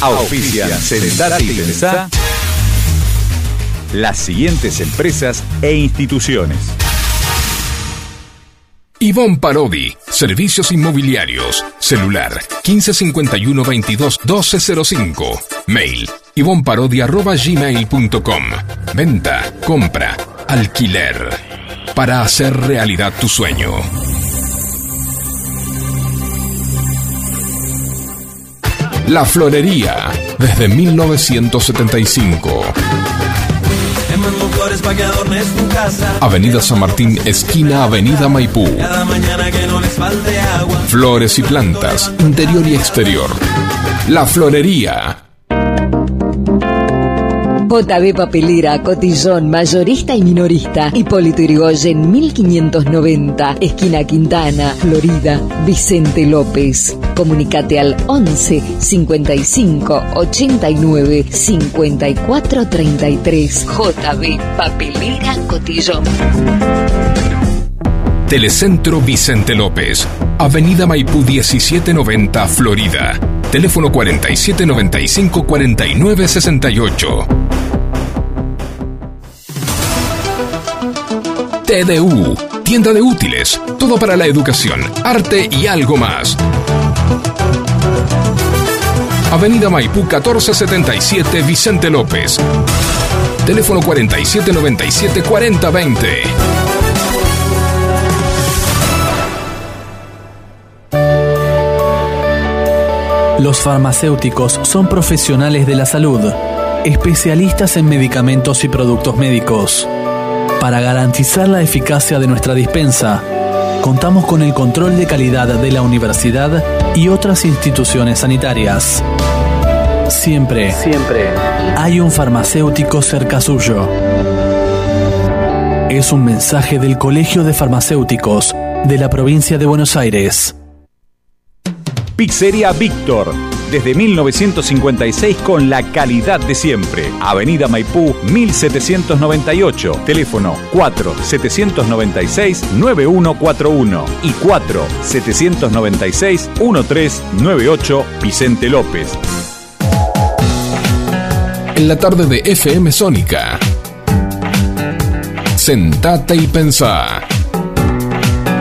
Auspician Sentate y Pensá las siguientes empresas e instituciones. Ivonne Parodi, Servicios Inmobiliarios, celular 1551 22 1205, mail ivonparodi.gmail.com, venta, compra, alquiler, para hacer realidad tu sueño. La Florería, desde 1975. Avenida San Martín, esquina Avenida Maipú. Flores y plantas, interior y exterior. La Florería. JB Papelera, Cotillón, Mayorista y Minorista. Hipólito Yrigoyen, 1590. Esquina Quintana, Florida. Vicente López. Comunicate al 11 55 89 54 33. JB Papelera Cotillón. Telecentro Vicente López, Avenida Maipú 1790, Florida. Teléfono 4795 4968. TDU, tienda de útiles, todo para la educación, arte y algo más. Avenida Maipú 1477 Vicente López. Teléfono 4797 4020. Los farmacéuticos son profesionales de la salud, especialistas en medicamentos y productos médicos. Para garantizar la eficacia de nuestra dispensa, contamos con el control de calidad de la universidad y otras instituciones sanitarias. Siempre, siempre hay un farmacéutico cerca suyo. Es un mensaje del Colegio de Farmacéuticos de la provincia de Buenos Aires. Pizzería Víctor. Desde 1956 con la calidad de siempre. Avenida Maipú 1798. Teléfono 4-796-9141 y 4-796-1398 Vicente López. En la tarde de FM Sónica. Sentate y pensá.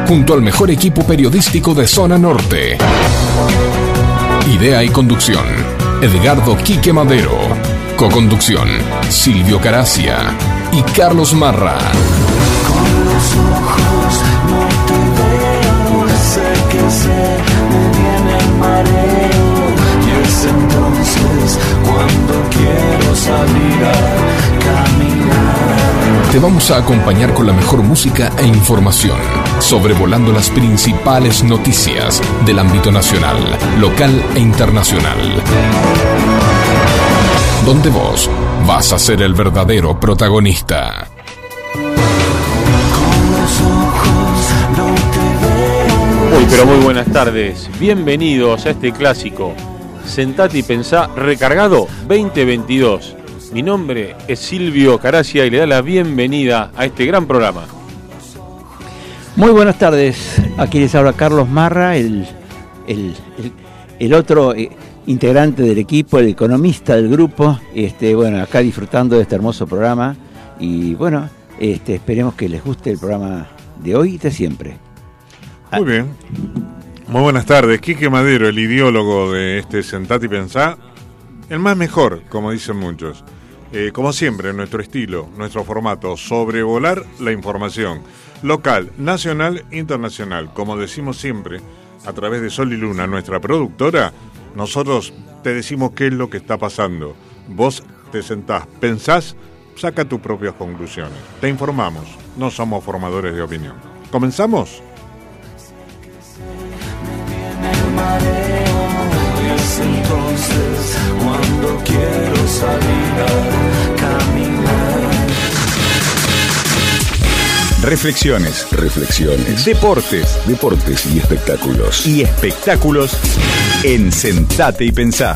Junto al mejor equipo periodístico de Zona Norte. Idea y conducción. Edgardo Quique Madero. Coconducción. Silvio Caracia y Carlos Marra. Con los ojos no sé que me viene mareo. Y es entonces cuando quiero salir a caminar. Te vamos a acompañar con la mejor música e información, sobrevolando las principales noticias del ámbito nacional, local e internacional. Donde vos vas a ser el verdadero protagonista. Muy pero muy buenas tardes. Bienvenidos a este clásico. Sentate y pensá recargado 2022. Mi nombre es Silvio Caracia y le da la bienvenida a este gran programa. Muy buenas tardes. Aquí les habla Carlos Marra, el, el, el- el otro eh, integrante del equipo, el economista del grupo. Este, bueno, acá disfrutando de este hermoso programa. Y bueno, este, esperemos que les guste el programa de hoy y de siempre. Muy bien. Muy buenas tardes. Quique Madero, el ideólogo de este Sentate y Pensá. El más mejor, como dicen muchos. Eh, como siempre, nuestro estilo, nuestro formato, sobrevolar la información. Local, nacional, internacional. Como decimos siempre, a través de Sol y Luna, nuestra productora, nosotros te decimos qué es lo que está pasando. Vos te sentás, pensás, saca tus propias conclusiones. Te informamos, no somos formadores de opinión. ¿Comenzamos? Es entonces cuando quiero salir a caminar. Reflexiones, Reflexiones, deportes deportes y espectáculos. y espectáculos en Sentate y Pensá.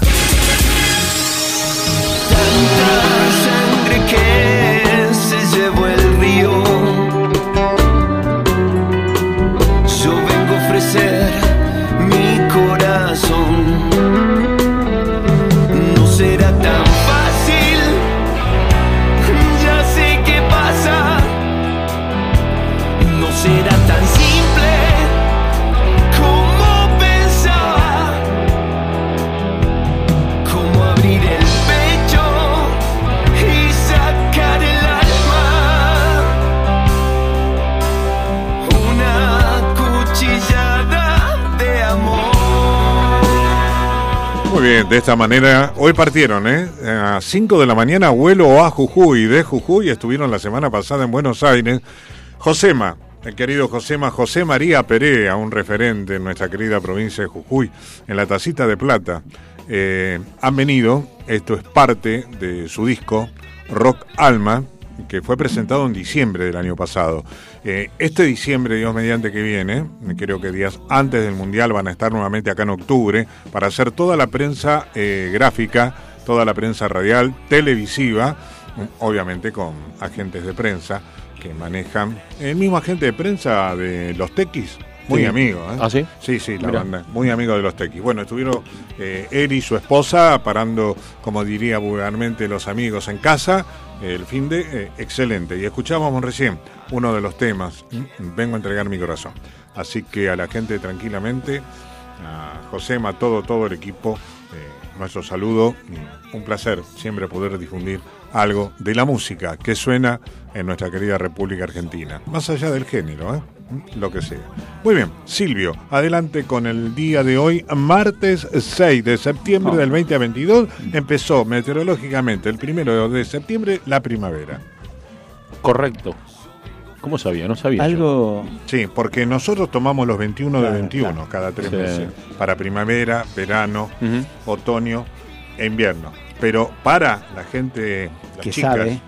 De esta manera, hoy partieron, ¿eh? A 5 de la mañana vuelo a Jujuy, de Jujuy estuvieron la semana pasada en Buenos Aires. Josema, el querido Josema, José María Perea, un referente en nuestra querida provincia de Jujuy, en la tacita de plata. Eh, han venido, esto es parte de su disco Rock Alma, que fue presentado en diciembre del año pasado. Eh, este diciembre, Dios mediante que viene, creo que días antes del Mundial van a estar nuevamente acá en octubre para hacer toda la prensa eh, gráfica, toda la prensa radial, televisiva, obviamente con agentes de prensa que manejan. El mismo agente de prensa de los Tequis, muy Sí. amigo. ¿eh? ¿Ah, sí? Sí, sí, la Mirá. banda, muy amigo de los Tequis. Bueno, estuvieron eh, él y su esposa parando, como diría vulgarmente los amigos, en casa. El fin de eh, excelente. Y escuchábamos recién uno de los temas, ¿m? Vengo a entregar mi corazón. Así que a la gente tranquilamente, a Josema, todo, todo el equipo, eh, nuestro saludo. Un placer siempre poder difundir algo de la música que suena en nuestra querida República Argentina. Más allá del género, ¿eh? Lo que sea. Muy bien, Silvio, adelante con el día de hoy, martes 6 de septiembre del 2022. Empezó meteorológicamente el primero de septiembre la primavera. Correcto. ¿Cómo sabía? No sabía. yo. Algo. Sí, porque nosotros tomamos los 21 de Claro, 21 claro. cada tres Sí. meses para primavera, verano, otoño e invierno. Pero para la gente, las Que chicas sabe.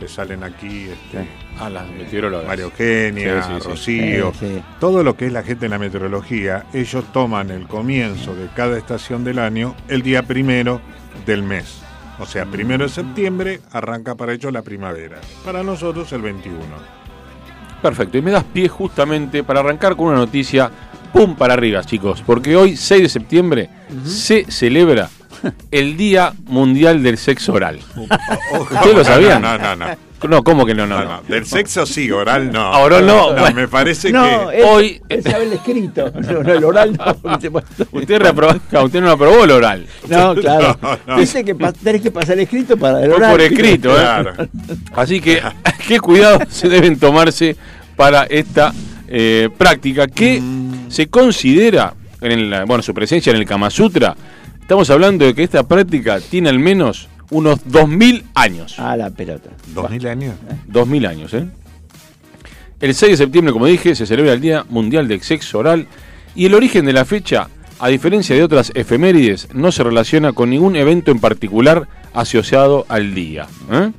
que salen aquí, este, Ah, las meteorólogas. María Eugenia, Sí, sí, sí. Rocío, Sí, sí. todo lo que es la gente en la meteorología, ellos toman el comienzo de cada estación del año el día primero del mes. O sea, primero de septiembre arranca para ellos la primavera. Para nosotros el 21. Perfecto, y me das pie justamente para arrancar con una noticia, pum para arriba, chicos, porque hoy, 6 de septiembre, se celebra el Día Mundial del Sexo Oral. ¿Ustedes lo sabían? No, no, no. No, ¿cómo que no, no? No. Del sexo sí, oral no. Ah, oral no. Bueno. me parece No, que. hoy- él sabe el escrito. No, no, el oral no. Usted, ah, usted no aprobó el oral. No, claro. No, no. Dice que tenés que pasar escrito para el Fue oral. por escrito, ¿eh? Claro. Así que, ¿qué cuidados se deben tomarse para esta eh, práctica que se considera, en la, bueno, su presencia en el Kama Sutra? Estamos hablando de que esta práctica tiene al menos unos 2000 años. Ah, la pelota. ¿Dos mil años? 2000 años, ¿eh? El 6 de septiembre, como dije, se celebra el Día Mundial del Sexo Oral y el origen de la fecha, a diferencia de otras efemérides, no se relaciona con ningún evento en particular asociado al día. ¿eh?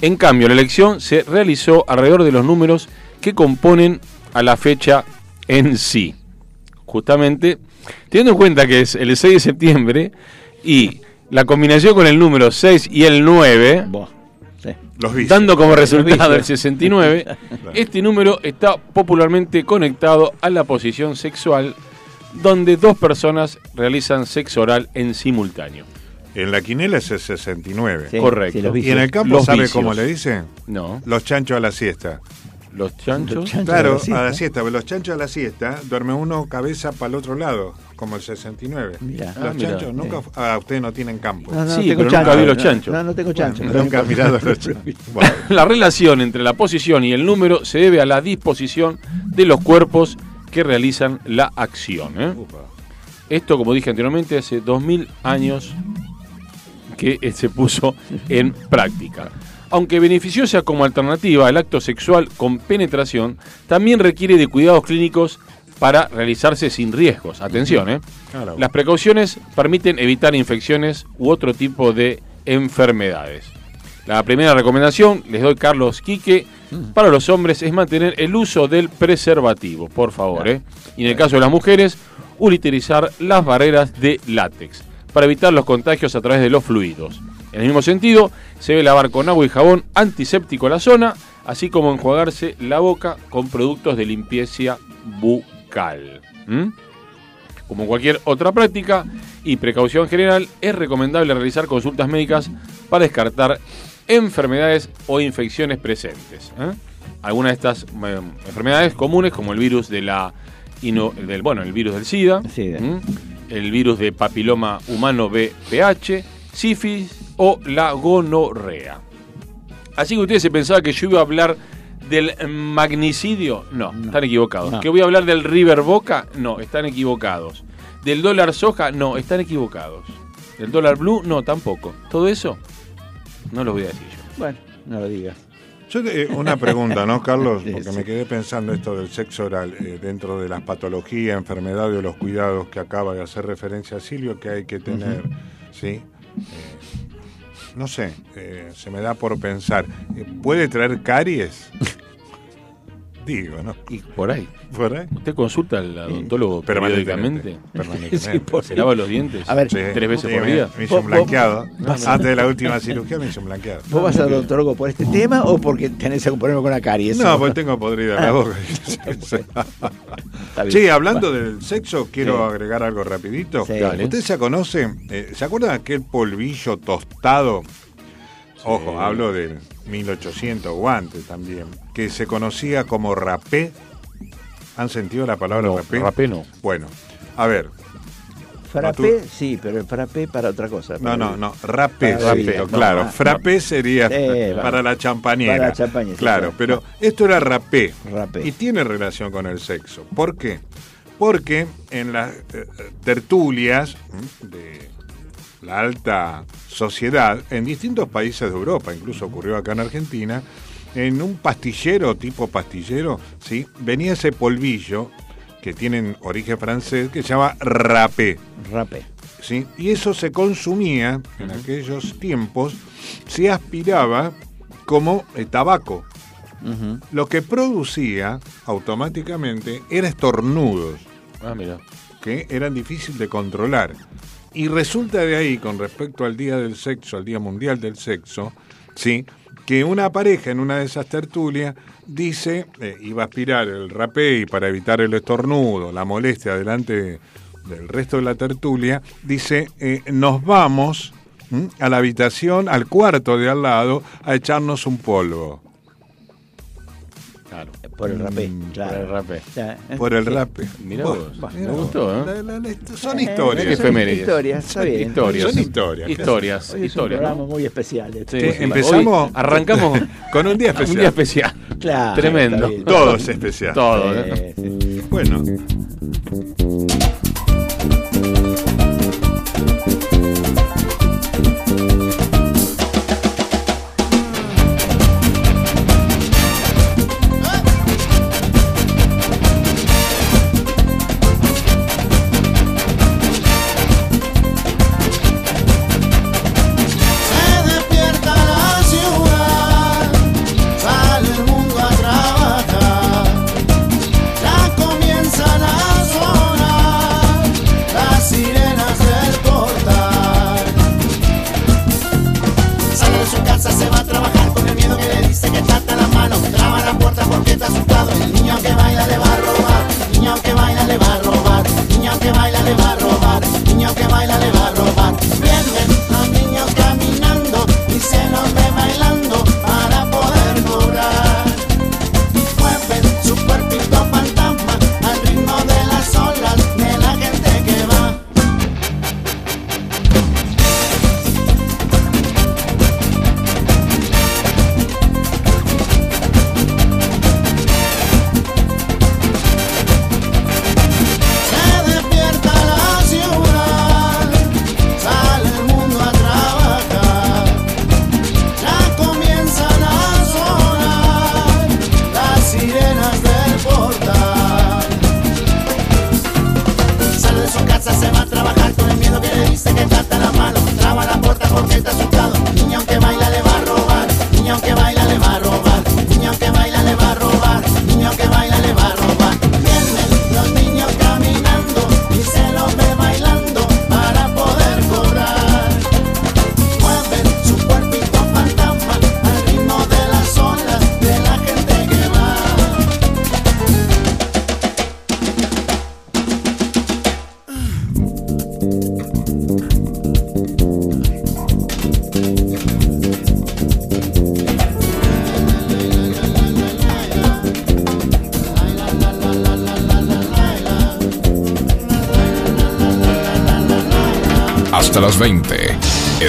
En cambio, la elección se realizó alrededor de los números que componen a la fecha en sí. Justamente, teniendo en cuenta que es el 6 de septiembre y la combinación con el número 6 y el 9, Buah, sí. Los vicios. dando como resultado el vicios. 69, este número está popularmente conectado a la posición sexual donde dos personas realizan sexo oral en simultáneo. En la quinela es el 69. Sí, Correcto. sí, Y en el campo, Los ¿sabe vicios. cómo le dicen? No, Los chanchos a la siesta. Los chanchos. Los chanchos. Claro, a la a la siesta. pero Los chanchos a la siesta duerme uno cabeza para el otro lado, como el 69. Mirá. Ah, Los mirá. chanchos nunca. Ah, ustedes no tienen campo. No, no, Sí, tengo pero nunca vi los chanchos. No, no tengo chancho. Nunca han mirado los chanchos. Bueno, La relación entre la posición y el número se debe a la disposición de los cuerpos que realizan la acción. ¿eh? Esto, como dije anteriormente, hace 2000 años que eh, se puso en práctica. Aunque beneficiosa como alternativa al acto sexual con penetración, también requiere de cuidados clínicos para realizarse sin riesgos. Atención, ¿eh? Claro. Las precauciones permiten evitar infecciones u otro tipo de enfermedades. La primera recomendación, les doy Carlos Quique, para los hombres es mantener el uso del preservativo, por favor. ¿eh? Y en el caso de las mujeres, utilizar las barreras de látex para evitar los contagios a través de los fluidos. En el mismo sentido, se debe lavar con agua y jabón antiséptico la zona, así como enjuagarse la boca con productos de limpieza bucal. ¿Mm? Como cualquier otra práctica y precaución general, es recomendable realizar consultas médicas para descartar enfermedades o infecciones presentes. ¿eh? Algunas de estas eh, enfermedades comunes, como el virus de la ino- del, bueno, el virus del SIDA, el virus de papiloma humano BPH, sífilis o la gonorrea. Así que ustedes se pensaban que yo iba a hablar del magnicidio. No, están equivocados. No. ¿Que voy a hablar del River Boca? No, están equivocados. Del dólar soja, no, están equivocados. Del dólar blue, no, tampoco. Todo eso, no lo voy a decir yo. Bueno, no lo digas. Yo, eh, una pregunta, ¿no, Carlos? Porque me quedé pensando esto del sexo oral eh, dentro de las patologías, enfermedades o los cuidados que acaba de hacer referencia Silvio que hay que tener, ¿sí? Eh, no sé, eh, se me da por pensar, ¿puede traer caries? Digo, ¿no? Y por ahí. ¿Por ahí? ¿Usted consulta al odontólogo Permanentemente. periódicamente? Permanentemente. Sí, por- ¿Se lava los dientes? A ver, Sí, ¿Tres veces sí, por día? Me hice un blanqueado. vos- Antes de la última cirugía me hice un blanqueado. ¿Vos vas al odontólogo por este tema o porque tenés algún problema con la caries? No, porque tengo podrida la Ah. boca. Sí, hablando del sexo, quiero Sí. agregar algo rapidito. Sí. ¿Usted se conoce? eh, ¿Se acuerdan de aquel polvillo tostado? Ojo, hablo del 1800 o antes también, que se conocía como rapé. ¿Han sentido la palabra No, rapé? rapé no. Bueno, a ver, Frappé, sí, pero el frappé para otra cosa. no, para no, no, rapé, bebida. claro, No, frappé sería para la champañera. Para la champaña, sí, claro, sí. pero esto era rapé. Rapé. Y tiene relación con el sexo. ¿Por qué? Porque en las eh, tertulias de la alta sociedad, en distintos países de Europa, incluso ocurrió acá en Argentina, en un pastillero, tipo pastillero, ¿sí? venía ese polvillo que tienen origen francés, que se llama rapé. Rapé. ¿sí? Y eso se consumía en aquellos tiempos, se aspiraba como eh, tabaco. Lo que producía automáticamente era estornudos, Ah, mira. que eran difíciles de controlar. Y resulta de ahí, con respecto al Día del Sexo, al Día Mundial del Sexo, ¿sí? que una pareja en una de esas tertulias dice, eh, iba a aspirar el rapé para evitar el estornudo, la molestia delante del resto de la tertulia, dice, eh, nos vamos a la habitación, al cuarto de al lado, a echarnos un polvo. Claro. Por el rapé, Mm, claro. por el rapé. Ya, ¿eh? Por el Sí. rape. Mirá Bueno, vos. mirá Me vos. gustó, ¿eh? La- la- la- son Eh, historias. Son efemérides. Historias, está bien. Historias. Son historias. Historias. Hoy es un historias, programa ¿no? muy especial. este. Sí, Que sí. empezamos- Hoy arrancamos Con un día especial. un día especial. Claro, Tremendo. Todo es especial. Todo. ¿eh? Eh, sí. Bueno,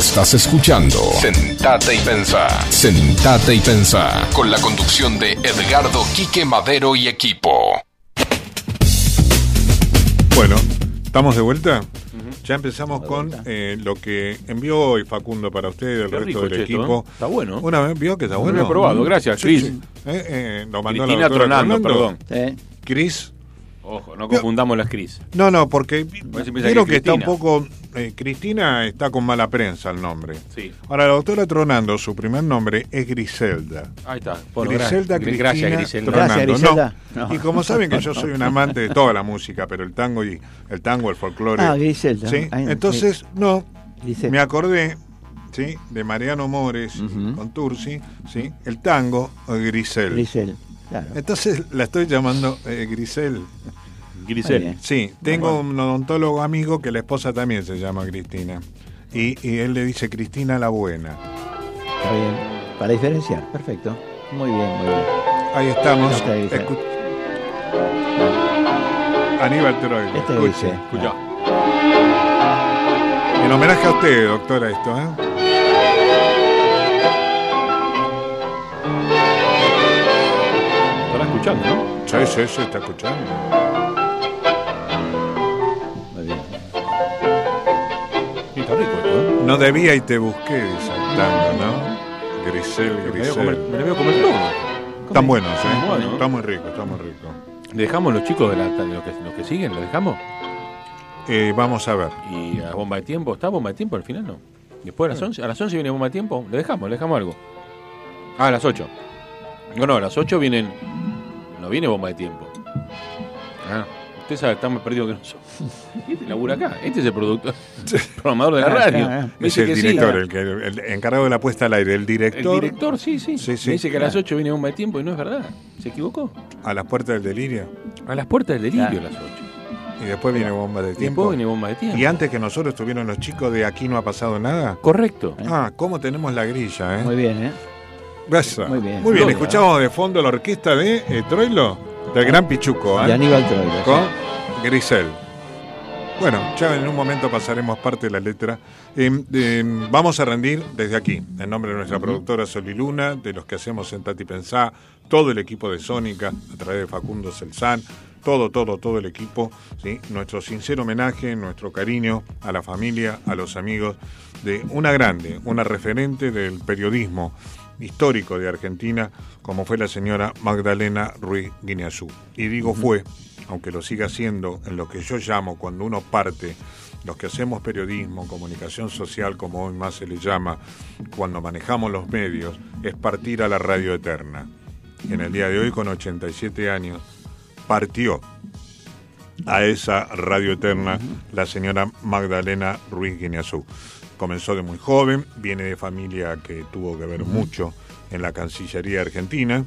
Estás escuchando Sentate y Pensá. Sentate y Pensá. Con la conducción de Edgardo Quique Madero y equipo. bueno, ¿Estamos de vuelta? Ya empezamos con eh, lo que envió hoy Facundo para usted y el Qué resto del esto, equipo. ¿eh? Está bueno. Una vez vio que está bueno. lo he probado, gracias, Sí, Cris. sí. Eh, eh, lo mandó Cristina la Tronando, perdón. Cris. Ojo, no confundamos las crisis. No, no, porque vieron que que está un poco. Eh, Cristina está con mala prensa el nombre. Sí. Ahora, la doctora Tronando, su primer nombre es Griselda. Ahí está. Bueno, Griselda gra- Cristina Gracias, Griselda. Tronando. Gracias, Griselda. No. No. Y como saben que yo soy un amante de toda la música, pero el tango y el tango, el folclore. Ah, Griselda. Sí, entonces, no, Griselda. me acordé, ¿sí? De Mariano Mores con Tursi, ¿sí? El tango o Grisel. Grisel, claro. Entonces la estoy llamando eh, Grisel. Grisel. Sí, tengo un odontólogo amigo que la esposa también se llama Cristina. Y, y él le dice Cristina la buena. Está bien. Para diferenciar, perfecto. Muy bien, muy bien. Ahí estamos. Esta es Grisel. Escu- Aníbal Troilo. Este es escuche. Grisel. Escuchá. En homenaje a usted, doctora, esto, ¿eh? Estará escuchando, ¿no? Sí, sí, sí, está escuchando. No debía y te busqué, tango, ¿no? Grisel, Me lo Grisel. me lo voy a comer todo. Están buenos, ¿eh? Están. Está muy rico, está muy rico. ¿Le dejamos los chicos de, la, los, que, los que siguen? ¿Lo dejamos? Eh, vamos a ver. ¿Y a bomba de tiempo? ¿Está bomba de tiempo al final? No. Después a las 11, a las 11 viene bomba de tiempo. ¿Le dejamos? ¿Le dejamos algo? Ah, a las 8. No, no, a las 8 vienen. No viene bomba de tiempo. Ah, usted sabe, está más perdido que nosotros. Este labura acá. Este es el productor, programador de la Ah, radio. ah, ah. Me Es dice el que sí. director, el, que, el encargado de la puesta al aire. El El director, director, sí, sí. Sí, sí. Me dice que a las 8 viene bomba de tiempo y no es verdad. ¿Se equivocó? a las puertas del delirio. A las puertas del delirio Claro. a las 8. Y después viene bomba de tiempo. Después viene bomba de tiempo. Y antes que nosotros estuvieron los chicos de Aquí no ha pasado nada. Correcto. Ah, ¿cómo tenemos la grilla, eh? Muy bien, ¿eh? Eso. Muy bien. Muy bien, escuchamos de fondo la orquesta de eh, Troilo, del Gran Pichuco, ¿eh? De Aníbal Troilo. con Grisel. Bueno, ya en un momento pasaremos parte de la letra. Eh, eh, vamos a rendir desde aquí, en nombre de nuestra productora Soliluna, de los que hacemos Sentati Pensá, todo el equipo de Sónica, a través de Facundo Celsan, todo, todo, todo el equipo, ¿sí? nuestro sincero homenaje, nuestro cariño a la familia, a los amigos de una grande, una referente del periodismo histórico de Argentina, como fue la señora Magdalena Ruiz Guineazú. Y digo fue, aunque lo siga siendo en lo que yo llamo cuando uno parte, los que hacemos periodismo, comunicación social, como hoy más se le llama, cuando manejamos los medios, es partir a la radio eterna. En el día de hoy, con 87 años, partió a esa radio eterna la señora Magdalena Ruiz Guineazú. Comenzó de muy joven, viene de familia que tuvo que ver mucho en la Cancillería Argentina.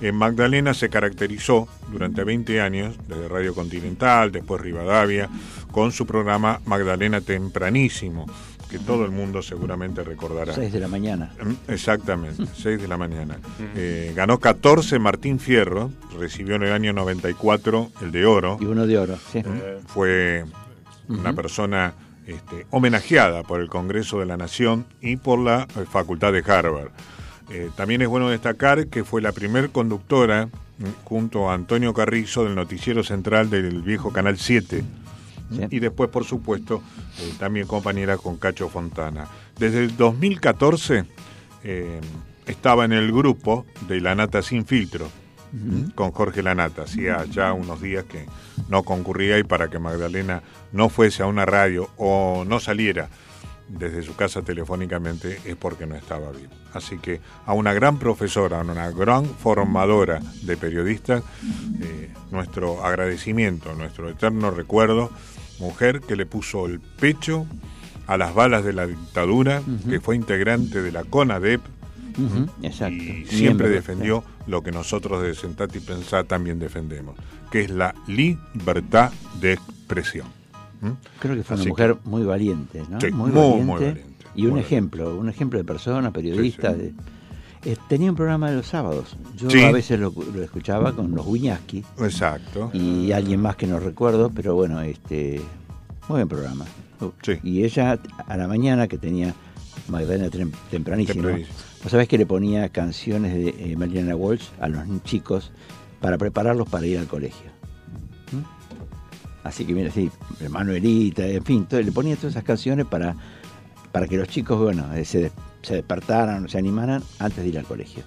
Eh, Magdalena se caracterizó durante 20 años, desde Radio Continental, después Rivadavia, con su programa Magdalena Tempranísimo, que todo el mundo seguramente recordará. 6 de la mañana. Mm, Exactamente, 6 de la mañana. Eh, ganó 14 Martín Fierro, recibió en el año 94 el de oro. Y uno de oro. Sí. Eh, fue una persona este, homenajeada por el Congreso de la Nación y por la eh, Facultad de Harvard. Eh, también es bueno destacar que fue la primer conductora mm, junto a Antonio Carrizo del noticiero central del viejo Canal 7. Sí. Y después, por supuesto, eh, también compañera con Cacho Fontana. Desde el 2014 eh, estaba en el grupo de La Nata Sin Filtro, con Jorge Lanata. Hacía ya unos días que no concurría y para que Magdalena no fuese a una radio o no saliera desde su casa telefónicamente es porque no estaba bien. Así que a una gran profesora, a una gran formadora de periodistas, eh, nuestro agradecimiento, nuestro eterno recuerdo, mujer que le puso el pecho a las balas de la dictadura, que fue integrante de la CONADEP, Exacto. y siempre defendió lo que nosotros de Sentati Pensá también defendemos, que es la libertad de expresión. ¿Mm? Creo que fue una mujer muy valiente, ¿no? Sí, muy, muy, valiente. muy valiente, Y un valiente. ejemplo, un ejemplo de persona, periodista. Sí, de- eh, tenía un programa de los sábados. Yo a veces lo, lo escuchaba con los Guñaski Exacto. y alguien más que no recuerdo, pero bueno, este muy buen programa. Uh, Sí. Y ella a la mañana que tenía Magdalena tem- tempranísimo, Tempranísimo. vos sabés que le ponía canciones de eh, Mariana Walsh a los chicos para prepararlos para ir al colegio. Así que mira, sí, Manuelita, en fin, todo- le ponía todas esas canciones para, para que los chicos, bueno, eh, se, des- se despertaran, se animaran antes de ir al colegio.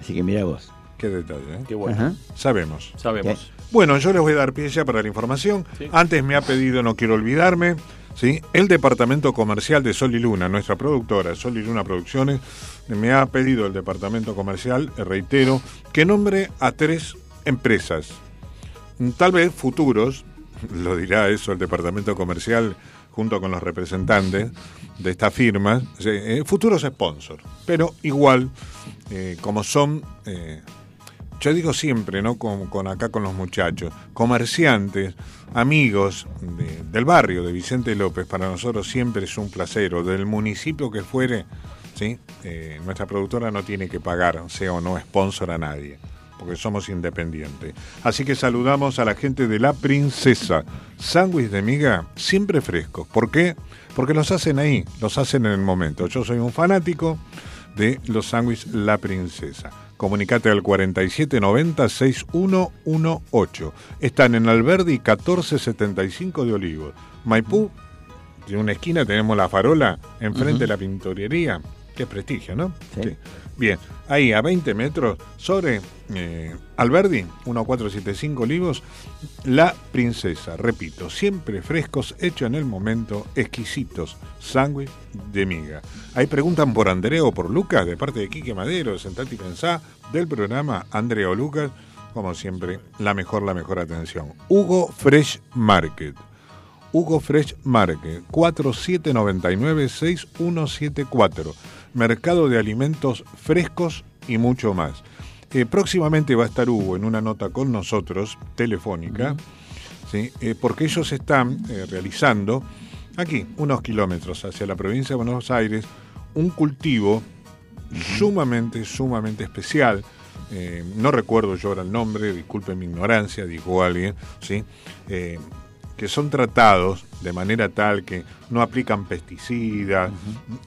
Así que mira vos. Qué detalle, ¿eh? Qué bueno. Ajá. Sabemos. Sabemos. Bueno, yo les voy a dar pie ya para la información. Sí. Antes me ha pedido, no quiero olvidarme, ¿sí? el departamento comercial de Sol y Luna, nuestra productora, Sol y Luna Producciones, me ha pedido el departamento comercial, eh, reitero, que nombre a tres empresas. Tal vez futuros, lo dirá eso el departamento comercial junto con los representantes de esta firma, sí, eh, futuros sponsors. Pero igual, eh, como son eh, yo digo siempre, ¿no? Con, con acá con los muchachos, comerciantes, amigos de- del barrio de Vicente López, para nosotros siempre es un placer, o del municipio que fuere, ¿sí? Eh, nuestra productora no tiene que pagar, sea o no sponsor a nadie, porque somos independientes. Así que saludamos a la gente de La Princesa, sándwich de miga, siempre frescos. ¿Por qué? Porque los hacen ahí, los hacen en el momento. Yo soy un fanático de los sándwiches La Princesa. Comunicate al 4790-6118. Están en Alberdi 1475 de Olivos. Maipú, de una esquina tenemos la farola, enfrente de la pintorería. Qué prestigio, ¿no? Sí. Bien, ahí a 20 metros sobre eh, Alberdi, 1475 Olivos, La Princesa. Repito, siempre frescos, hechos en el momento, exquisitos, sándwich de miga. Ahí preguntan por Andrea o por Lucas, de parte de Quique Madero, de Sentati Pensá, del programa Andrea o Lucas. Como siempre, la mejor, la mejor atención. Hugo Fresh Market. Hugo Fresh Market, 4799-6174. Mercado de alimentos frescos y mucho más. Eh, próximamente va a estar Hugo en una nota con nosotros, telefónica, ¿sí? Eh, porque ellos están eh, realizando, aquí, unos kilómetros hacia la provincia de Buenos Aires, un cultivo sumamente, sumamente especial. Eh, no recuerdo yo ahora el nombre, disculpen mi ignorancia, dijo alguien, ¿sí? Eh, que son tratados de manera tal que no aplican pesticidas.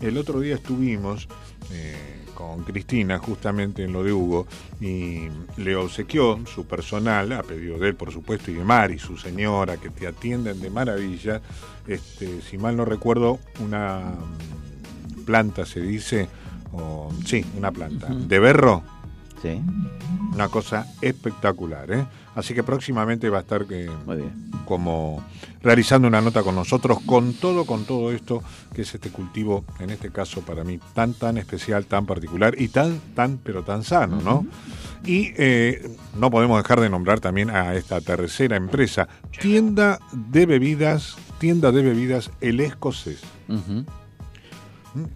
El otro día estuvimos eh, con Cristina justamente en lo de Hugo y le obsequió su personal, a pedido de él por supuesto, y de Mari, su señora, que te atienden de maravilla, este, si mal no recuerdo, una planta se dice, o, sí, una planta, de berro, Sí, una cosa espectacular, ¿eh? Así que próximamente va a estar eh, muy bien. como realizando una nota con nosotros con todo, con todo esto que es este cultivo, en este caso para mí, tan, tan especial, tan particular y tan, tan, pero tan sano, ¿no? Y eh, no podemos dejar de nombrar también a esta tercera empresa, tienda de bebidas, tienda de bebidas El Escocés. ¿Mm?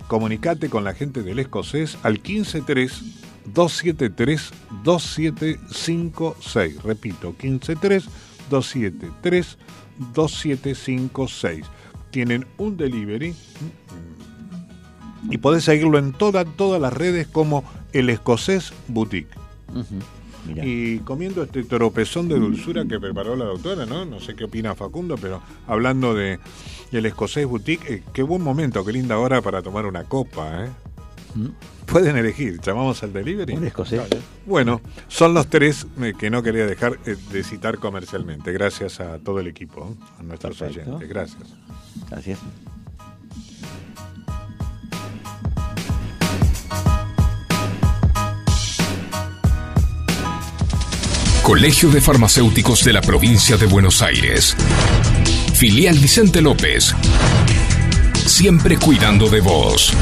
Comunicate con la gente del Escocés al 153 273 2756. Repito, 153 273 2756. Tienen un delivery ¿Mm? y podés seguirlo en toda- todas las redes como El Escocés Boutique. Y comiendo este tropezón de dulzura que preparó la doctora, ¿no? No sé qué opina Facundo, pero hablando de el escocés boutique, eh, qué buen momento, qué linda hora para tomar una copa, ¿eh? Pueden elegir, llamamos al delivery. Un escocés. Bueno, son los tres eh, que no quería dejar eh, de citar comercialmente. Gracias a todo el equipo, ¿eh? a nuestros Perfecto. oyentes. Gracias. Gracias. Colegio de Farmacéuticos de la Provincia de Buenos Aires. Filial Vicente López. Siempre cuidando de vos.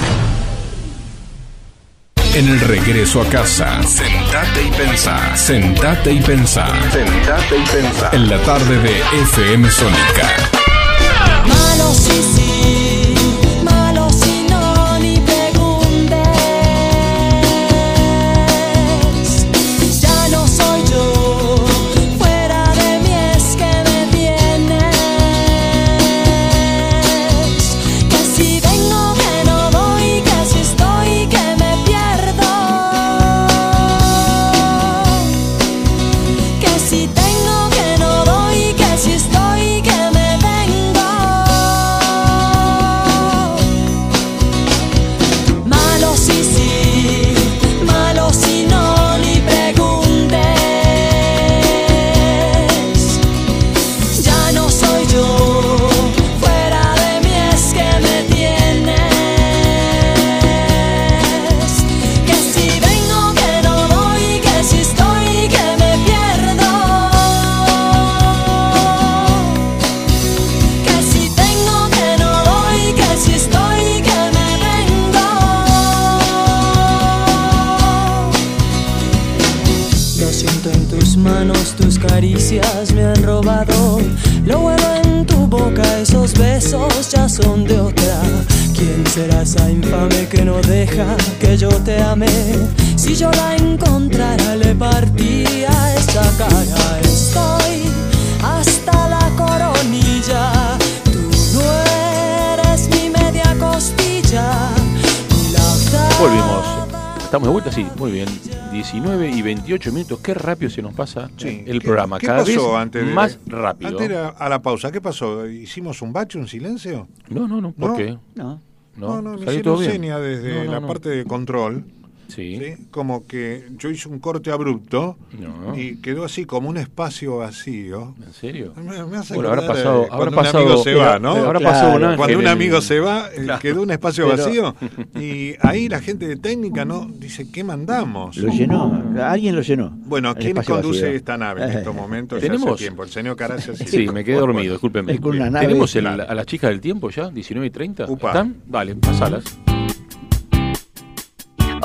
En el regreso a casa, sentate y pensá. Sentate y pensá. Sentate y pensá. En la tarde de FM Sónica. 28 minutos, qué rápido se nos pasa Sí. el ¿Qué- programa. qué Cada pasó vez antes de- más rápido. Antes era a la pausa, ¿qué pasó? ¿Hicimos un bache, un silencio? No, no, no, ¿por ¿No? qué? No. No, no, me salió hicieron seña desde No, no, la no. parte de control. Sí. ¿sí? Como que yo hice un corte abrupto No. y quedó así como un espacio vacío. ¿En serio? Me, me hace Bueno, habrá pasado, eh, habrá cuando pasado, un amigo se va, ¿no? Habrá Claro, pasado un ángel Cuando un amigo se va, Claro. quedó un espacio Pero- vacío y ahí la gente de técnica no dice, ¿qué mandamos? Lo llenó, alguien lo llenó. Bueno, ¿quién conduce vacío. esta nave en estos momentos? Ya hace ¿Tenemos? tiempo, el señor Caracia sí. Sí, me quedé dormido, nave. ¿Tenemos el- a las chicas del tiempo ya? ¿19 y 30? Upa. ¿Están? Vale, pasalas.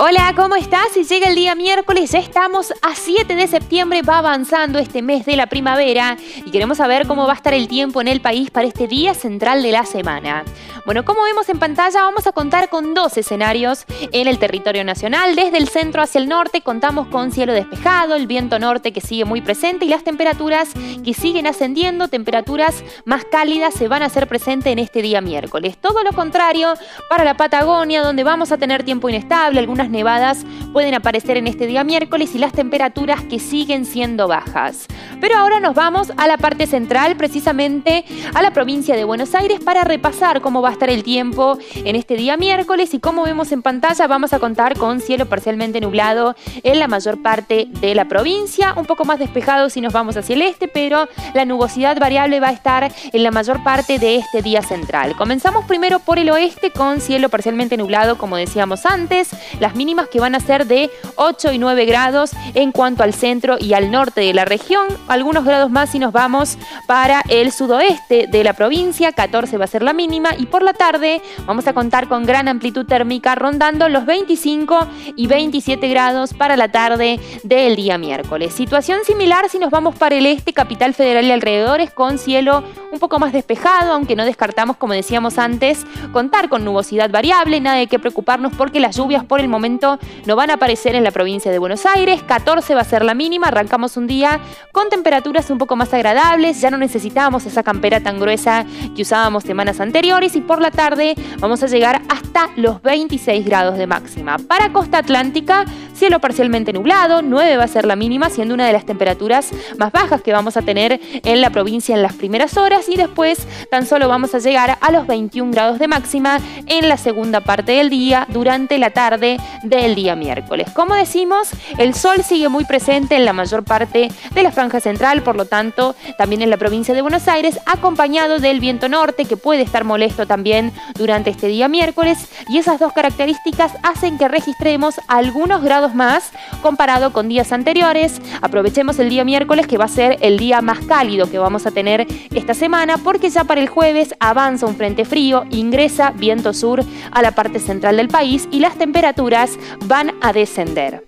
Hola, ¿cómo estás? Si llega el día miércoles, ya estamos a 7 de septiembre, va avanzando este mes de la primavera y queremos saber cómo va a estar el tiempo en el país para este día central de la semana. Bueno, como vemos en pantalla, vamos a contar con dos escenarios en el territorio nacional. Desde el centro hacia el norte contamos con cielo despejado, el viento norte que sigue muy presente y las temperaturas que siguen ascendiendo, temperaturas más cálidas se van a hacer presentes en este día miércoles. Todo lo contrario para la Patagonia, donde vamos a tener tiempo inestable, algunas nevadas pueden aparecer en este día miércoles y las temperaturas que siguen siendo bajas. Pero ahora nos vamos a la parte central, precisamente a la provincia de Buenos Aires, para repasar cómo va a estar el tiempo en este día miércoles y como vemos en pantalla vamos a contar con cielo parcialmente nublado en la mayor parte de la provincia, un poco más despejado si nos vamos hacia el este, pero la nubosidad variable va a estar en la mayor parte de este día central. Comenzamos primero por el oeste con cielo parcialmente nublado, como decíamos antes, las mínimas que van a ser de 8 y 9 grados en cuanto al centro y al norte de la región, algunos grados más si nos vamos para el sudoeste de la provincia, 14 va a ser la mínima y por la tarde vamos a contar con gran amplitud térmica rondando los 25 y 27 grados para la tarde del día miércoles. Situación similar si nos vamos para el este, capital federal y alrededores con cielo un poco más despejado, aunque no descartamos, como decíamos antes, contar con nubosidad variable, nada de qué preocuparnos porque las lluvias por el momento no van a aparecer en la provincia de Buenos Aires, 14 va a ser la mínima, arrancamos un día con temperaturas un poco más agradables, ya no necesitamos esa campera tan gruesa que usábamos semanas anteriores y por la tarde vamos a llegar hasta los 26 grados de máxima. Para costa atlántica, cielo parcialmente nublado, 9 va a ser la mínima, siendo una de las temperaturas más bajas que vamos a tener en la provincia en las primeras horas y después tan solo vamos a llegar a los 21 grados de máxima en la segunda parte del día durante la tarde del día miércoles. Como decimos, el sol sigue muy presente en la mayor parte de la franja central, por lo tanto, también en la provincia de Buenos Aires, acompañado del viento norte que puede estar molesto también durante este día miércoles y esas dos características hacen que registremos algunos grados más comparado con días anteriores. Aprovechemos el día miércoles que va a ser el día más cálido que vamos a tener esta semana porque ya para el jueves avanza un frente frío, ingresa viento sur a la parte central del país y las temperaturas van a descender.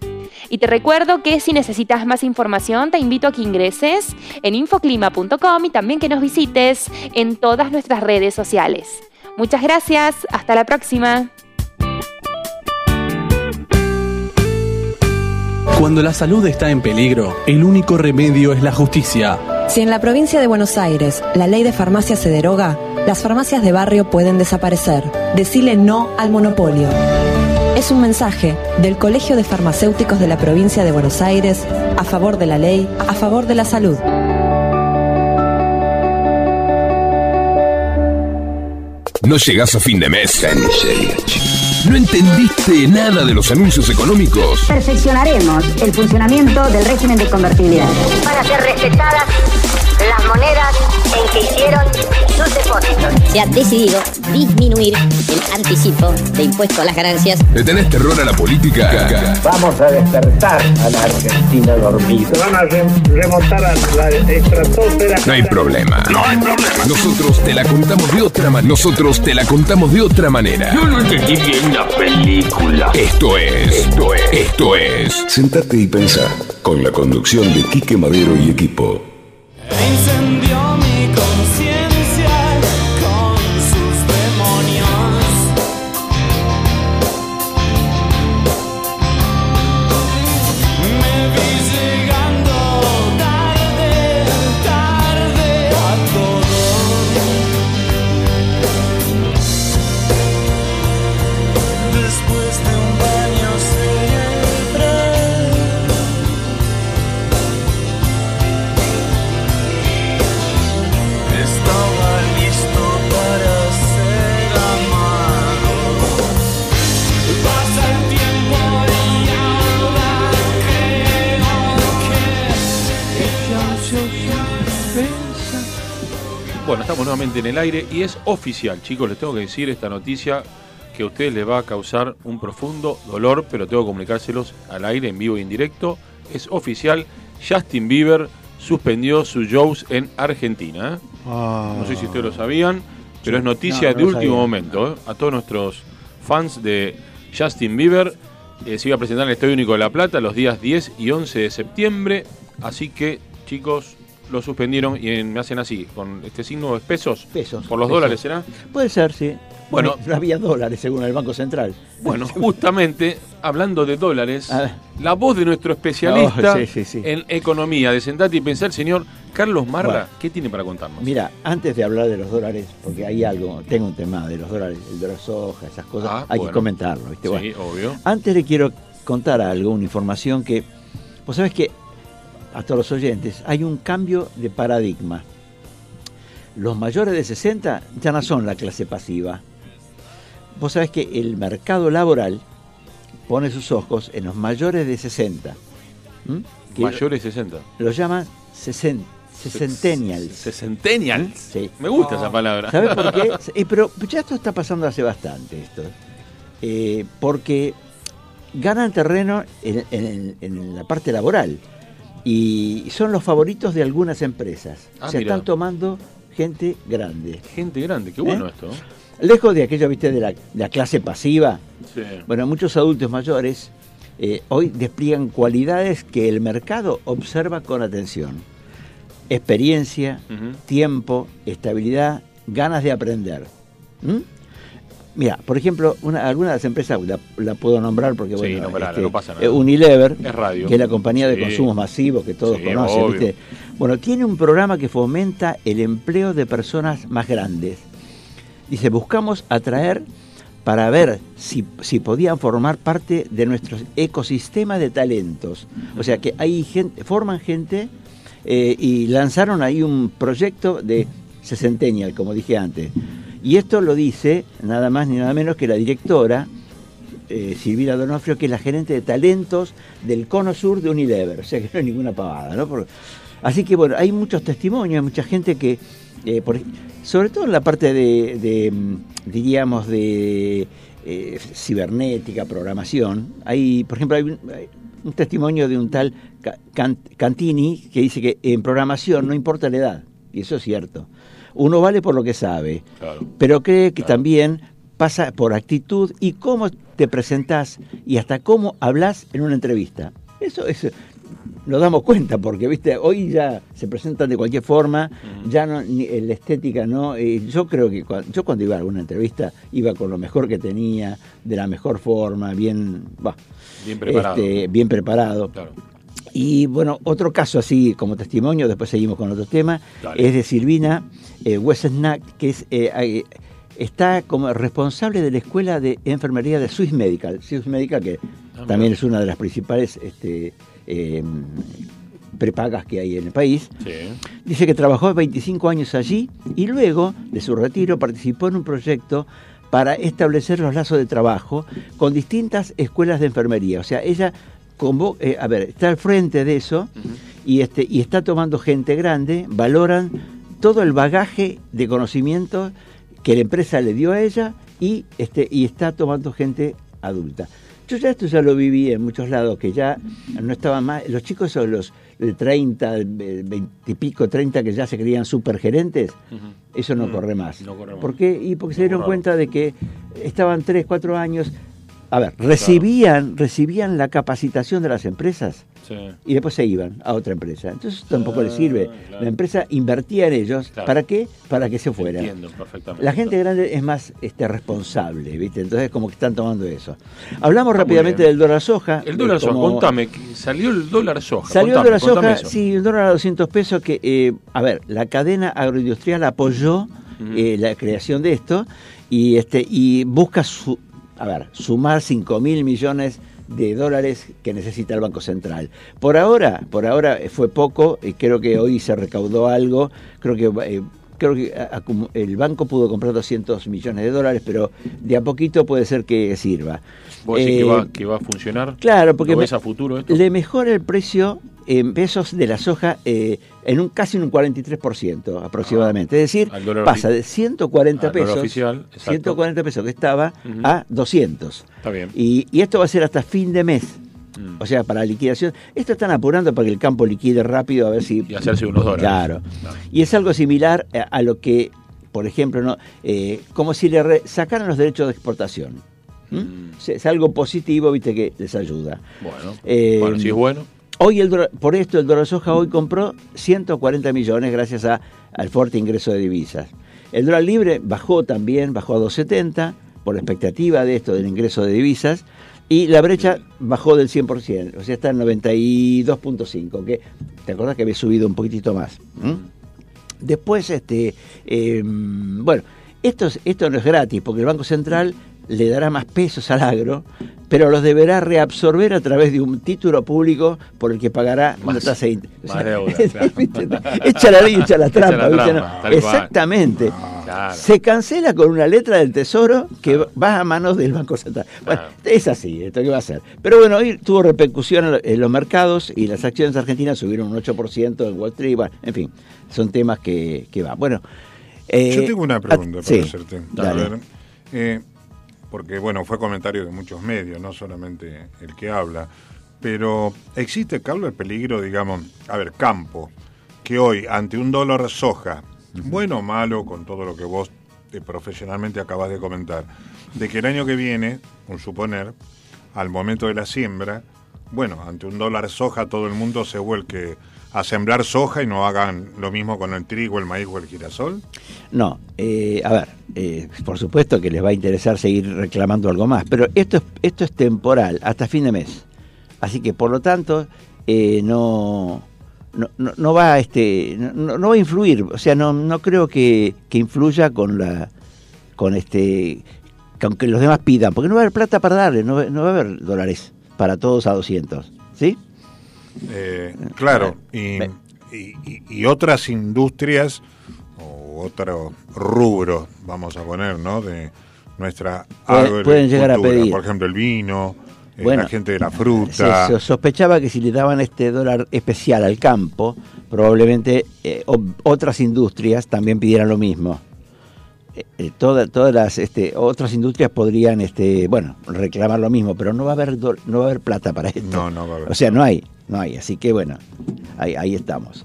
Y te recuerdo que si necesitas más información te invito a que ingreses en infoclima.com y también que nos visites en todas nuestras redes sociales. Muchas gracias, hasta la próxima. Cuando la salud está en peligro, el único remedio es la justicia. Si en la provincia de Buenos Aires la ley de farmacia se deroga, las farmacias de barrio pueden desaparecer. Decile no al monopolio. Es un mensaje del Colegio de Farmacéuticos de la provincia de Buenos Aires a favor de la ley, a favor de la salud. ¿No llegás a fin de mes? ¿No entendiste nada de los anuncios económicos? Perfeccionaremos el funcionamiento del régimen de convertibilidad. Para ser respetadas las monedas en que hicieron sus depósitos. Se ha decidido disminuir el anticipo de impuesto a las ganancias. ¿Le tenés terror a la política? Vamos a despertar a la Argentina dormida. Van a remontar a la estratosfera. No hay problema. No hay problema. Nosotros te la contamos de otra manera. Nosotros te la contamos de otra manera. Yo no entendí bien la película. Esto es, esto es, esto es. Sentate y pensá con la conducción de Quique Madero y equipo. El aire y es oficial, chicos. Les tengo que decir esta noticia que a ustedes les va a causar un profundo dolor, pero tengo que comunicárselos al aire, en vivo y en directo. Es oficial, Justin Bieber suspendió sus shows en Argentina. ¿eh? No sé si ustedes lo sabían, pero es noticia No, no de último sabía. momento. ¿eh? A todos nuestros fans de Justin Bieber, eh, se iba a presentar en el Estadio Único de La Plata los días 10 y 11 de septiembre. Así que, chicos, lo suspendieron y en- me hacen así, con este signo de pesos. Pesos. Por los pesos. dólares, ¿será? Puede ser, sí. Bueno. no había dólares según el Banco Central. Bueno, justamente, hablando de dólares, A ver. la voz de nuestro especialista Oh, sí, sí, sí. en economía de Sentate y Pensar, señor Carlos Marra, Bueno. ¿qué tiene para contarnos? Mira, antes de hablar de los dólares, porque hay algo, tengo un tema de los dólares, el dólar soja, esas cosas, Ah, hay bueno. que comentarlo, ¿viste? Sí, Bueno, obvio. Antes le quiero contar algo, una información que, vos sabés que, a todos los oyentes, hay un cambio de paradigma. Los mayores de 60 ya no son la clase pasiva. Vos sabés que el mercado laboral pone sus ojos en los mayores de 60. ¿m? Que Mayores 60. Lo llaman sesen- sesentennials. ¿Sesentennials? Sí. Me gusta esa palabra. ¿Sabes por qué? Eh, pero ya esto está pasando hace bastante esto. Eh, porque ganan terreno en, en- en la parte laboral y son los favoritos de algunas empresas. Ah, Se están tomando gente grande. Gente grande, qué bueno ¿Eh? esto. Lejos de aquello, viste, de la, de la clase pasiva. Sí. Bueno, muchos adultos mayores eh, hoy despliegan cualidades que el mercado observa con atención. Experiencia, tiempo, estabilidad, ganas de aprender. ¿Mm? Mira, por ejemplo, una, alguna de las empresas, la, la puedo nombrar porque, Sí, bueno, este, nombrala, no pasa nada. eh, Unilever, Es radio. que es la compañía de Sí. consumos masivos que todos Sí, conocen. Bueno, tiene un programa que fomenta el empleo de personas más grandes. Dice, buscamos atraer para ver si, si podían formar parte de nuestro ecosistema de talentos. O sea que hay gente, forman gente eh, y lanzaron ahí un proyecto de Secentennial, como dije antes. Y esto lo dice nada más ni nada menos que la directora eh, Silvina Donofrio, que es la gerente de talentos del cono sur de Unilever. O sea que no es ninguna pavada, ¿no? Así que bueno, hay muchos testimonios, hay mucha gente que, eh, por- sobre todo en la parte de, mm, diríamos, de eh, cibernética, programación, hay, por ejemplo, hay un, testimonio de un tal Ca- Can- Cantini que dice que en programación no importa la edad, y eso es cierto. Uno vale por lo que sabe, Claro. pero cree que también pasa por actitud y cómo te presentás y hasta cómo hablas en una entrevista. Eso es nos damos cuenta porque viste hoy ya se presentan de cualquier forma ya no ni- eh, la estética no eh, yo creo que cua- yo cuando iba a alguna entrevista iba con lo mejor que tenía de la mejor forma bien bah, Bien preparado. este, bien preparado Claro. Y bueno, otro caso así como testimonio, después seguimos con otro tema, Dale. es de Silvina eh, que es, eh, está como responsable de la escuela de enfermería de Swiss Medical. Swiss Medical, que Ah, también es una de las principales este, eh, prepagas que hay en el país. Sí. Dice que trabajó 25 años allí y luego de su retiro participó en un proyecto para establecer los lazos de trabajo con distintas escuelas de enfermería. O sea, ella convo- eh, a ver, está al frente de eso y, este, y está tomando gente grande, valoran todo el bagaje de conocimiento que la empresa le dio a ella y, este, y está tomando gente adulta. Yo ya esto ya lo viví en muchos lados, que ya no estaban más, los chicos son los de 30, eh, 20 y pico, 30 que ya se creían supergerentes, eso no Mm, corre más. no corre más. ¿Por qué? Y porque se dieron cuenta de que estaban 3, 4 años a ver, recibían, recibían la capacitación de las empresas Sí. y después se iban a otra empresa. Entonces tampoco les sirve. La empresa invertía en ellos. Claro. ¿Para qué? Para que se fueran. Entiendo perfectamente. La gente grande es más este, responsable, ¿viste? Entonces como que están tomando eso. Hablamos Está rápidamente del dólar soja. El dólar de soja, cómo- contame, salió el dólar soja. Salió contame, el dólar soja, sí, el dólar a 200 pesos que, eh, a ver, la cadena agroindustrial apoyó eh, la creación de esto y este y busca su, a ver, sumar 5 mil millones de dólares que necesita el Banco Central. Por ahora, por ahora eh, fue poco, y creo que hoy se recaudó algo, creo que eh, creo que el banco pudo comprar 200 millones de dólares, pero de a poquito puede ser que sirva. ¿Vos decís que, Eh, va, que va a funcionar? Claro, porque ¿Lo ves me- a futuro esto? le mejora el precio en pesos de la soja eh, en un casi un 43% aproximadamente. es decir, pasa de 140 al dólar pesos, oficial, exacto. 140 pesos que estaba a 200. Está bien. Y, y esto va a ser hasta fin de mes. Mm. O sea, para liquidación. Esto están apurando para que el campo liquide rápido a ver si... Y hacerse unos dólares. Claro. Y es algo similar a, lo que, por ejemplo, no eh, como si le re- sacaran los derechos de exportación. ¿Mm? Es- Es algo positivo, viste, que les ayuda. Bueno, Eh, bueno, si es bueno. Hoy el por esto el dólar soja hoy compró 140 millones gracias a, al fuerte ingreso de divisas. El dólar libre bajó también, bajó a 270 por la expectativa de esto del ingreso de divisas y la brecha bajó del 100%, o sea, está en 92.5, que te acordás que había subido un poquitito más. ¿m? Después, este, eh, bueno, esto, es- esto no es gratis, porque el Banco Central le dará más pesos al agro, pero los deberá reabsorber a través de un título público por el que pagará una Más- tasa de interés. más deuda, claro. echa la ley, echa la Echa trampa. la ¿viste? trampa, No, tal cual. Claro. Se cancela con una letra del Tesoro que va a manos del Banco Central. Bueno, es así, esto que va a ser. Pero bueno, hoy tuvo repercusión en lo- en los mercados y las acciones argentinas subieron un 8% en Wall Street. Bueno, en fin, son temas que, que van. Bueno, eh, Yo tengo una pregunta para sí, hacerte. A ver, eh, porque, bueno, fue comentario de muchos medios, no solamente el que habla. Pero existe, Carlos, el peligro, digamos, a ver, campo, que hoy, ante un dólar soja, bueno o malo, con todo lo que vos eh, profesionalmente acabas de comentar, de que el año que viene, un suponer, al momento de la siembra, bueno, ante un dólar soja todo el mundo se vuelque a sembrar soja y no hagan lo mismo con el trigo, el maíz o el girasol? No, eh, a ver, eh, por supuesto que les va a interesar seguir reclamando algo más, pero esto es, esto es temporal, hasta fin de mes. Así que, por lo tanto, eh, no, no, no, no va a este, no, no va a influir, o sea, no, no creo que, que influya con la, con este, que aunque los demás pidan, porque no va a haber plata para darle, no, va- no va a haber dólares para todos a 200, ¿sí? Eh, claro, y, y- y- otras industrias o otro rubro, vamos a poner, ¿no? De nuestra Pueden- pueden llegar a pedir. Por ejemplo, el vino, Bueno, la gente de la Se fruta. so- sospechaba que si le daban este dólar especial al campo, probablemente eh, o- otras industrias también pidieran lo mismo. Eh, eh, toda- todas las este, otras industrias podrían, este, bueno, reclamar lo mismo, pero no va a haber do- no va a haber plata para esto. No, no va a haber. O sea, no hay, no hay. Así que bueno, ahí, ahí estamos.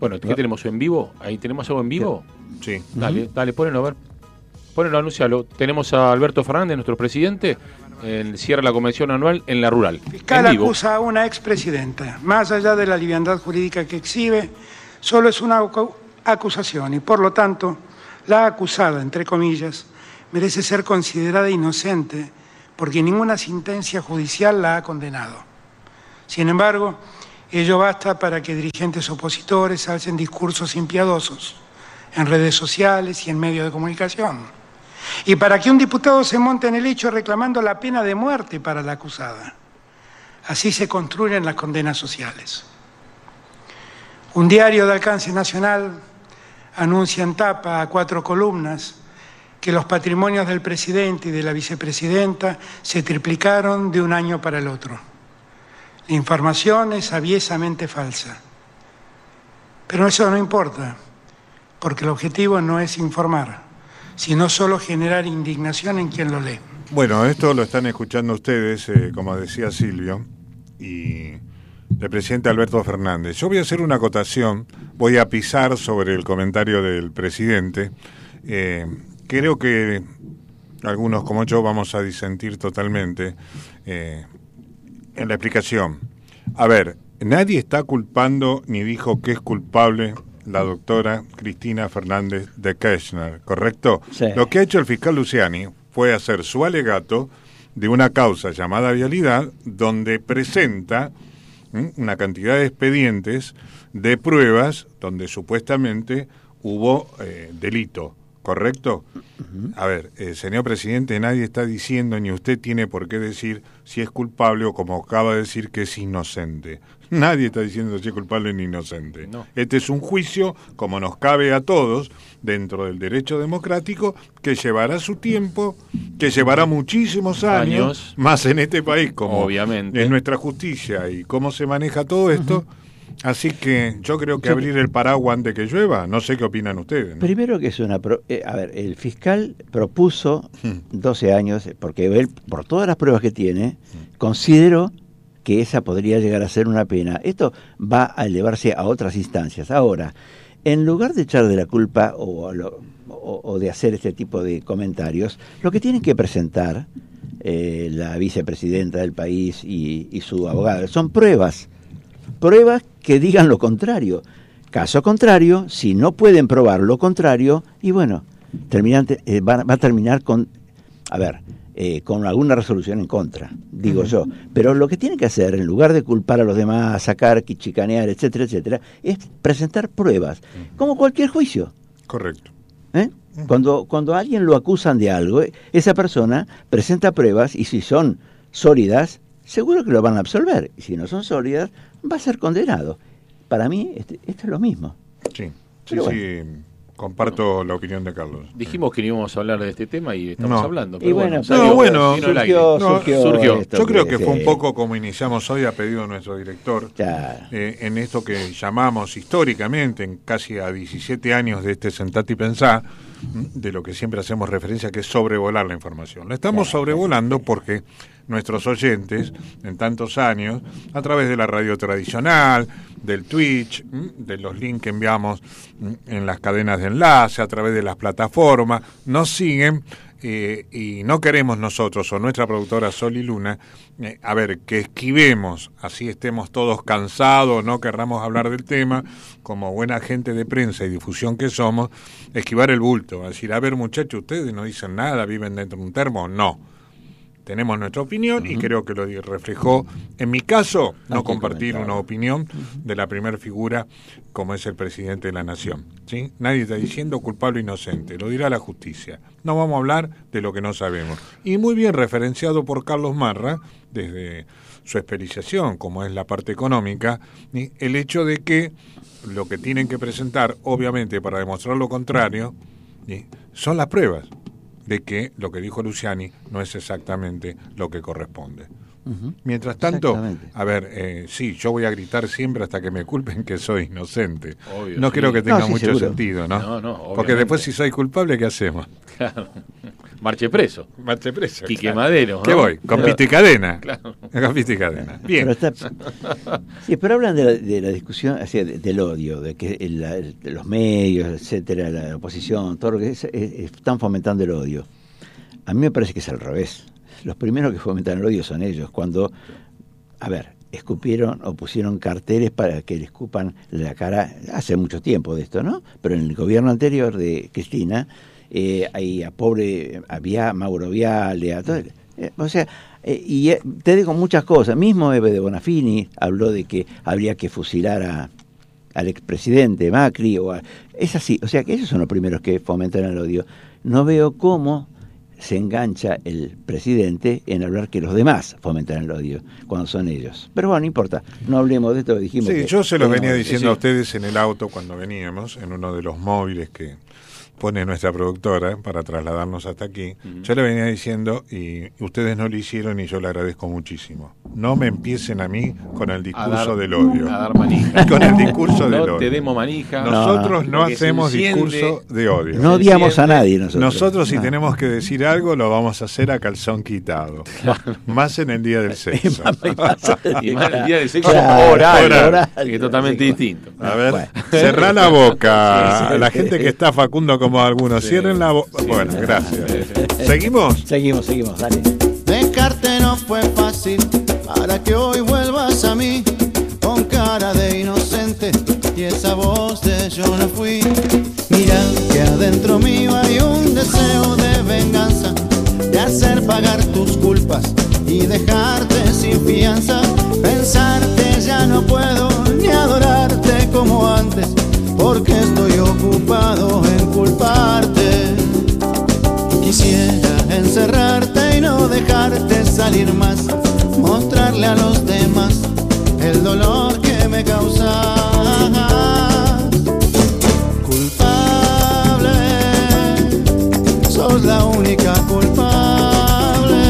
Bueno, ¿qué tenemos en vivo? Ahí tenemos algo en vivo. Sí. Dale, dale, ponelo a ver. Ponelo, anuncialo. Tenemos a Alberto Fernández, nuestro presidente, en, cierra la convención anual en la rural. fiscal acusa a una expresidenta. Más allá de la liviandad jurídica que exhibe, solo es una acu- acusación y por lo tanto la acusada, entre comillas, merece ser considerada inocente porque ninguna sentencia judicial la ha condenado. Sin embargo, ello basta para que dirigentes opositores alcen discursos impiadosos en redes sociales y en medios de comunicación. Y para que un diputado se monte en el hecho reclamando la pena de muerte para la acusada. Así se construyen las condenas sociales. Un diario de alcance nacional anuncia en tapa a cuatro columnas que los patrimonios del presidente y de la vicepresidenta se triplicaron de un año para el otro. La información es aviesamente falsa. Pero eso no importa, porque el objetivo no es informar, sino solo generar indignación en quien lo lee. Bueno, esto lo están escuchando ustedes, eh, como decía Silvio, y el presidente Alberto Fernández. Yo voy a hacer una acotación, voy a pisar sobre el comentario del presidente. Eh, creo que algunos como yo vamos a disentir totalmente eh, en la explicación. A ver, nadie está culpando ni dijo que es culpable la doctora Cristina Fernández de Kirchner, ¿correcto? Sí. Lo que ha hecho el fiscal Luciani fue hacer su alegato de una causa llamada vialidad, donde presenta una cantidad de expedientes de pruebas donde supuestamente hubo eh, delito, ¿correcto? A ver, eh, señor presidente, nadie está diciendo ni usted tiene por qué decir si es culpable o como acaba de decir que es inocente. Nadie está diciendo si es culpable ni inocente. No. Este es un juicio, como nos cabe a todos, dentro del derecho democrático, que llevará su tiempo, que llevará muchísimos años, Años. más en este país, como Obviamente. es nuestra justicia y cómo se maneja todo esto. Así que yo creo que Yo- abrir el paraguas antes que llueva, no sé qué opinan ustedes. ¿no? Primero que es una... pro- eh, a ver, el fiscal propuso 12 años, eh, porque él, por todas las pruebas que tiene, consideró que esa podría llegar a ser una pena. Esto va a elevarse a otras instancias. Ahora, en lugar de echar de la culpa o, o- o de hacer este tipo de comentarios, lo que tienen que presentar eh, la vicepresidenta del país y, y su abogado son pruebas pruebas que digan lo contrario. Caso contrario, si no pueden probar lo contrario, y bueno, terminante, eh, va, va a terminar con, a ver, eh, con alguna resolución en contra, digo yo. Pero lo que tienen que hacer, en lugar de culpar a los demás, sacar, chicanear, etcétera, etcétera, es presentar pruebas, como cualquier juicio. Correcto. ¿eh? Cuando, cuando a alguien lo acusan de algo, esa persona presenta pruebas y si son sólidas, seguro que lo van a absolver. Y si no son sólidas, va a ser condenado. Para mí, este- esto es lo mismo. Sí, sí, sí, comparto la opinión de Carlos. Dijimos que no íbamos a hablar de este tema y estamos No. hablando. Y pero bueno, salió- No, bueno, surgió- surgió surgió. esto Yo creo que- que fue un poco como iniciamos hoy a pedido de nuestro director, eh, en esto que llamamos históricamente, en casi a 17 años de este Sentate y Pensá, de lo que siempre hacemos referencia, que es sobrevolar la información. La estamos sobrevolando porque nuestros oyentes, en tantos años, a través de la radio tradicional, del Twitch, de los links que enviamos en las cadenas de enlace, a través de las plataformas, nos siguen eh, y no queremos nosotros o nuestra productora Sol y Luna, eh, a ver, que esquivemos, así estemos todos cansados, no querramos hablar del tema, como buena gente de prensa y difusión que somos, esquivar el bulto, decir, a ver muchachos, ustedes no dicen nada, viven dentro de un termo, no. Tenemos nuestra opinión y creo que lo reflejó, en mi caso, no compartir una opinión de la primera figura como es el presidente de la nación. ¿sí? Nadie está diciendo culpable o inocente, lo dirá la justicia. No vamos a hablar de lo que no sabemos. Y muy bien referenciado por Carlos Marra, desde su especialización, como es la parte económica, ¿sí? el hecho de que lo que tienen que presentar, obviamente, para demostrar lo contrario, ¿sí? son las pruebas de que lo que dijo Luciani no es exactamente lo que corresponde. Mientras tanto, a ver, eh, sí, yo voy a gritar siempre hasta que me culpen que soy inocente. Obvio, no sí. creo que tenga No, sí, mucho seguro. sentido, ¿no? No, no, Porque después si soy culpable, ¿qué hacemos? Claro. Marche preso. Marche preso. Quique claro. Madero. ¿Qué voy? Con Claro. pito y cadena. Claro. Con y cadena. Bien. Pero está- sí, pero hablan de la, de la discusión, o sea, de- del odio, de que el- la- el- los medios, etcétera, la oposición, todo lo que es, es- están fomentando el odio. A mí me parece que es al revés. Los primeros que fomentan el odio son ellos. Cuando, a ver, escupieron o pusieron carteles para que le escupan la cara, hace mucho tiempo de esto, ¿no? Pero en el gobierno anterior de Cristina, eh, ahí a pobre, había Mauro Viale, a todo, eh, o sea, eh, y eh, te digo muchas cosas. Mismo Eve de Bonafini habló de que habría que fusilar a, al expresidente Macri. O a- es así, o sea que ellos son los primeros que fomentan el odio. No veo cómo se engancha el presidente en hablar que los demás fomentan el odio, cuando son ellos. Pero bueno, no importa, no hablemos de esto, dijimos Sí, que yo se los teníamos- venía diciendo sí. a ustedes en el auto cuando veníamos, en uno de los móviles que pone nuestra productora para trasladarnos hasta aquí. Yo le venía diciendo, y ustedes no lo hicieron y yo le agradezco muchísimo. No me empiecen a mí con el discurso dar- del odio. a dar manija. con el discurso del No odio. te demos manija. Nosotros no, hacemos enciende- discurso de odio. No odiamos a nadie nosotros. Nosotros si No. tenemos que decir algo lo vamos a hacer a calzón quitado. Más en el día del sexo. Y más el día del sexo Claro, oral, oral. que es totalmente distinto. A ver, Bueno. cerrá la boca. Sí, sí. La gente que está Facundo como algunos. Cierren la boca. Bueno, gracias. ¿Seguimos? Seguimos, seguimos, dale. Dejarte no fue fácil para que hoy vuelvas a mí con cara de inocente y esa voz de yo no fui. Mira que adentro mío hay un deseo de venganza, de hacer pagar tus culpas y dejarte sin fianza. Pensarte ya no puedo ni adorarte como antes, porque estoy ocupado dejarte salir más, mostrarle a los demás el dolor que me causas. Culpable, sos la única culpable.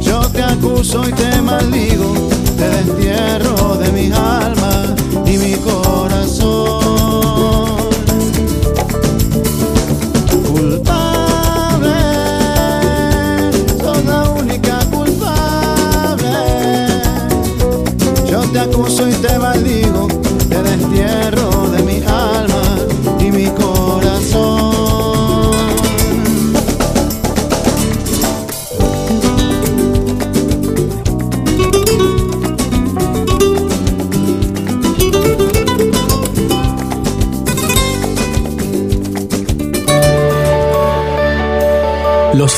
Yo te acuso y te maldigo, te destierro de mi alma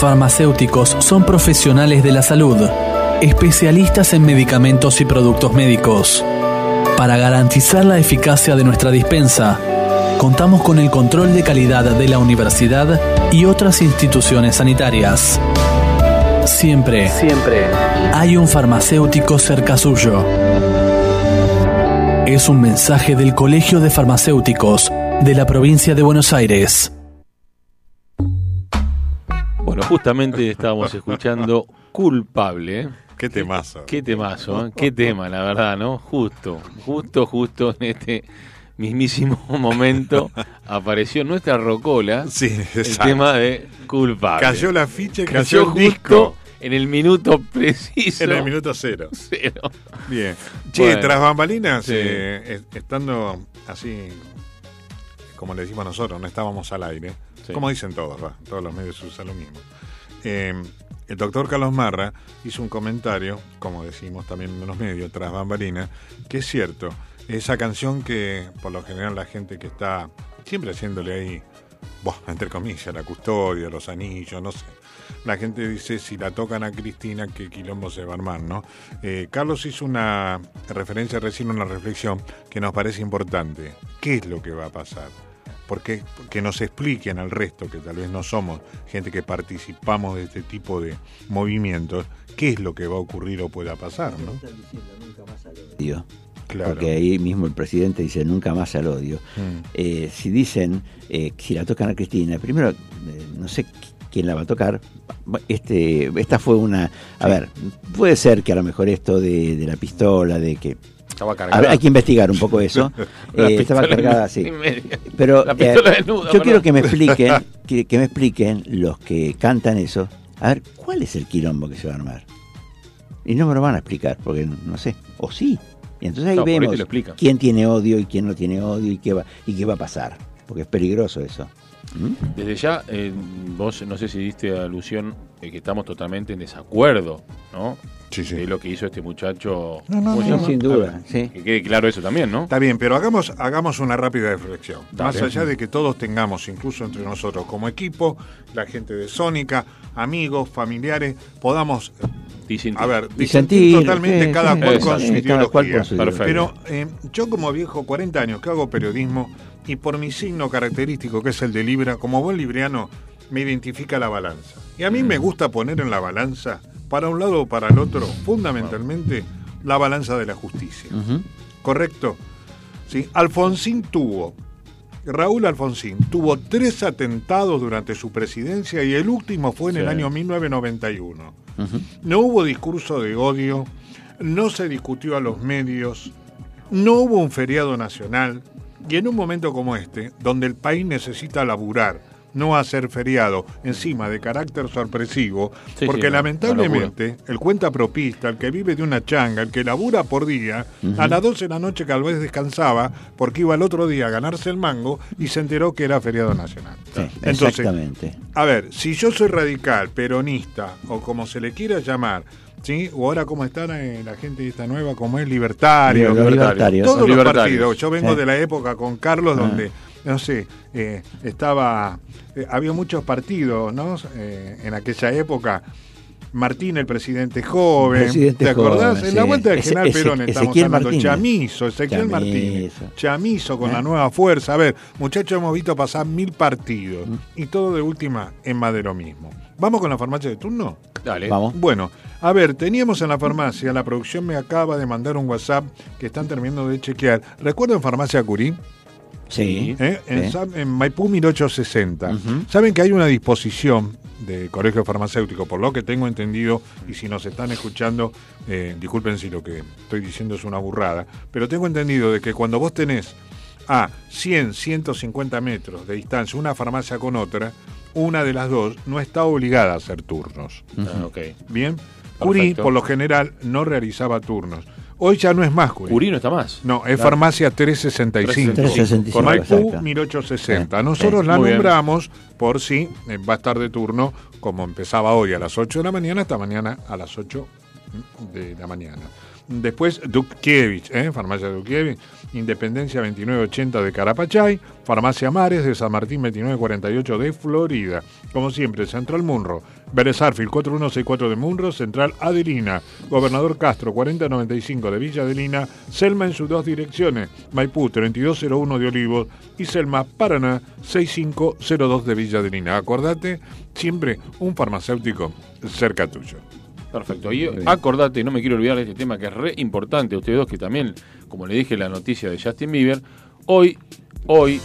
farmacéuticos son profesionales de la salud, especialistas en medicamentos y productos médicos. Para garantizar la eficacia de nuestra dispensa, contamos con el control de calidad de la universidad y otras instituciones sanitarias. Siempre, siempre hay un farmacéutico cerca suyo. Es un mensaje del Colegio de Farmacéuticos de la provincia de Buenos Aires. Justamente estábamos escuchando Culpable. ¿eh? Qué temazo. Qué temazo, ¿eh? qué tema, la verdad, ¿no? Justo, justo, justo en este mismísimo momento apareció nuestra rocola Sí, el tema de Culpable. Cayó la ficha Cayó cayó el disco. en el minuto preciso. En el minuto cero. Cero. Bien. Che, Bueno. tras bambalinas, Sí. eh, est- estando así, como le decimos nosotros, no estábamos al aire, Como dicen todos, todos los medios usan lo mismo. Eh, el doctor Carlos Marra hizo un comentario, como decimos también en los medios, tras bambalinas, que es cierto, esa canción que por lo general la gente que está siempre haciéndole ahí, buah, entre comillas, la custodia, los anillos, no sé. La gente dice, si la tocan a Cristina, qué quilombo se va a armar, ¿no? Eh, Carlos hizo una referencia recién, una reflexión que nos parece importante. ¿Qué es lo que va a pasar? Porque que nos expliquen al resto, que tal vez no somos gente que participamos de este tipo de movimientos, qué es lo que va a ocurrir o pueda pasar, ¿no? odio. Claro. Porque ahí mismo el presidente dice nunca más al odio. Mm. Eh, si dicen, eh, si la tocan a Cristina, primero, eh, no sé qui- quién la va a tocar. Este, esta fue una. A ver, puede ser que a lo mejor esto de, de la pistola, de que. Estaba A cargada. ver, hay que investigar un poco eso. Eh, estaba cargada, sí. Pero La eh, desnuda, yo quiero que me expliquen, que, que me expliquen los que cantan eso. A ver, ¿cuál es el quilombo que se va a armar? Y no me lo van a explicar, porque no sé. O sí. Y entonces ahí No, ahí vemos quién tiene odio y quién no tiene odio y qué va, y qué va a pasar. Porque es peligroso eso. ¿Mm? Desde ya, eh, vos no sé si diste alusión de que estamos totalmente en desacuerdo, ¿no? Sí, sí. De lo que hizo este muchacho. No, no, ¿cómo se no, sin duda, sí. Que quede claro eso también, ¿no? Está bien, pero hagamos, hagamos una rápida reflexión. Dale. Más allá de que todos tengamos, incluso entre nosotros como equipo, la gente de Sónica, amigos, familiares, podamos, Disentir. a ver, disentir sentir, totalmente sí, cada sí, cual con su Sí, cada cual ideología. con su ideología. Pero eh, yo como viejo, 40 años que hago periodismo, y por mi signo característico, que es el de Libra, como buen libriano, me identifica la balanza. Y a mí me gusta poner en la balanza, para un lado o para el otro, fundamentalmente, la balanza de la justicia. ¿Correcto? Sí, Alfonsín tuvo, Raúl Alfonsín tuvo tres atentados durante su presidencia y el último fue en el año 1991. Ujú. No hubo discurso de odio, no se discutió a los medios, no hubo un feriado nacional y en un momento como este, donde el país necesita laburar no a ser feriado, encima de carácter sorpresivo, Sí, porque sí, lamentablemente el cuenta propista, el que vive de una changa, el que labura por día, a las 12 de la noche tal vez descansaba porque iba el otro día a ganarse el mango y se enteró que era feriado nacional. Entonces, Exactamente. a ver, si yo soy radical, peronista, o como se le quiera llamar, ¿sí? O ahora como está eh, la gente esta nueva, como es libertario, libertarios. todos los partidos. Yo vengo Sí. de la época con Carlos Ah. donde, no sé, eh, estaba, eh, había muchos partidos, ¿no? Eh, en aquella época. Martín, el presidente joven. Presidente ¿Te acordás? joven, en la sí. vuelta del Ese- general ese- Perón estamos Ezequiel hablando. Martínez. Chamizo, Ezequiel Chamizo. Martínez. Chamizo con ¿Eh? la nueva fuerza. A ver, muchachos, hemos visto pasar mil partidos. Mm. Y todo de última en más de lo mismo. ¿Vamos con la farmacia de turno? Dale. Vamos. Bueno, a ver, teníamos en la farmacia, la producción me acaba de mandar un WhatsApp que están terminando de chequear. ¿Recuerdan Farmacia Curí? Sí. ¿Eh? En, Sí. Sa- en Maipú 1860. Saben que hay una disposición del Colegio Farmacéutico, por lo que tengo entendido, y si nos están escuchando, eh, disculpen si lo que estoy diciendo es una burrada, pero tengo entendido de que cuando vos tenés a 100, 150 metros de distancia una farmacia con otra, una de las dos no está obligada a hacer turnos. Ah, ok. Bien. Curí, Perfecto. por lo general, no realizaba turnos. Hoy ya no es más Curí. Curí no está más. No, es Claro. farmacia 365. 365, Con Maipú exacto. 1860. Sí, Nosotros la Muy bien. nombramos por si eh, va a estar de turno, como empezaba hoy a las 8 de la mañana, hasta mañana a las 8 de la mañana. Después, Dukkiewicz, ¿eh? Farmacia Dukkiewicz, Independencia 2980 de Carapachay, Farmacia Mares de San Martín 2948 de Florida. Como siempre, Central Munro, Vélez Arfield 4164 de Munro, Central Adelina, Gobernador Castro 4095 de Villa Adelina, Selma en sus dos direcciones, Maipú 3201 de Olivos y Selma Paraná 6502 de Villa Adelina. Acordate, siempre un farmacéutico cerca tuyo. Perfecto. Y acordate, no me quiero olvidar de este tema que es re importante, ustedes dos que también, como le dije la noticia de Justin Bieber, hoy, hoy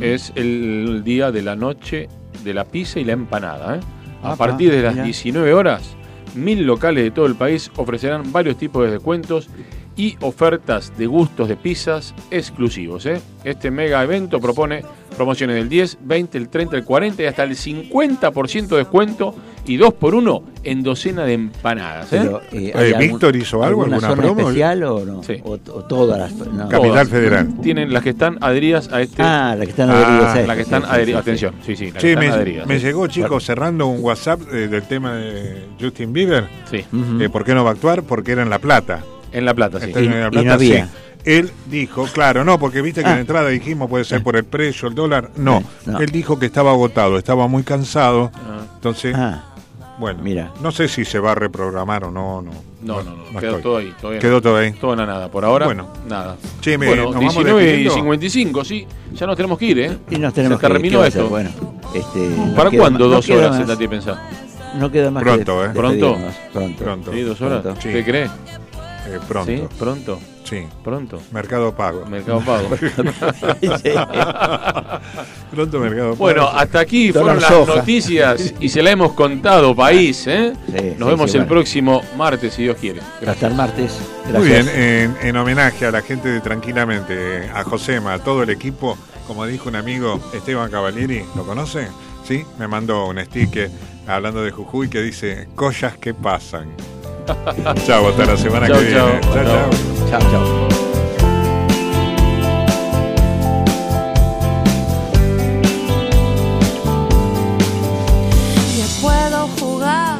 es el día de la noche de la pizza y la empanada. ¿eh? A partir de las mirá. 19 horas, mil locales de todo el país ofrecerán varios tipos de descuentos y ofertas de gustos de pizzas exclusivos. ¿eh? Este mega evento propone promociones del 10, 20, el 30, el 40 y hasta el 50% de descuento y 2 por 1 en docena de empanadas. ¿eh? Pero, eh, ¿hay Eh, algún- ¿Víctor hizo algo, alguna alguna zona promo? especial o no? Sí. O, o todas las. no. Capital Todas. Federal. Tienen las que están adheridas a este. Ah, las que están Ah, adheridas. a las esto, que están sí, adheridas. sí. Atención, sí, sí, las que Che, están me, adheridas. me llegó, chicos, cerrando un WhatsApp eh, del tema de Justin Bieber. Sí. Eh, ¿Por qué no va a actuar? Porque era en La Plata. En La Plata, sí. En La y no Plata, había. sí. Él dijo, claro, no, porque viste que Ah. en la entrada dijimos puede ser por el precio, el dólar. No, Eh, no. él dijo que estaba agotado, estaba muy cansado. Ah. Entonces, Ah, bueno, mira. no sé si se va a reprogramar o no. No, No, no, no, quedó estoy. todo ahí. Todavía Quedó no. todo ahí. Todo en la nada. Por ahora, Bueno. nada. Che, me- bueno, nos vamos 19 y despidiendo. 55, sí. Ya nos tenemos que ir, ¿eh? Y nos tenemos Se que terminó ¿qué va a hacer? esto. Bueno, este, ¿Para cuándo dos horas? y pensá. No queda más Pronto, que ¿eh? Pronto. Pronto. Pronto. ¿Sí? ¿Dos horas? Pronto. Sí. ¿Qué crees? Eh, pronto. ¿Sí? ¿Pronto? Sí. ¿Pronto? Mercado Pago. Mercado Pago. Pronto Mercado Pago. Bueno, hasta aquí fueron las soja. noticias y se la hemos contado, país. ¿eh? Sí, Nos sí, vemos sí, el bueno. próximo martes, si Dios quiere. Hasta el martes. Muy bien, Gracias. en, en homenaje a la gente de Tranquilamente, a Josema, a todo el equipo, como dijo un amigo Esteban Cavalieri, ¿lo conoce? Sí, me mandó un sticker hablando de Jujuy que dice, collas que pasan. chao, hasta la semana que viene. chao. Chao, Chao. chao. Chao, chao. Ya puedo jugar,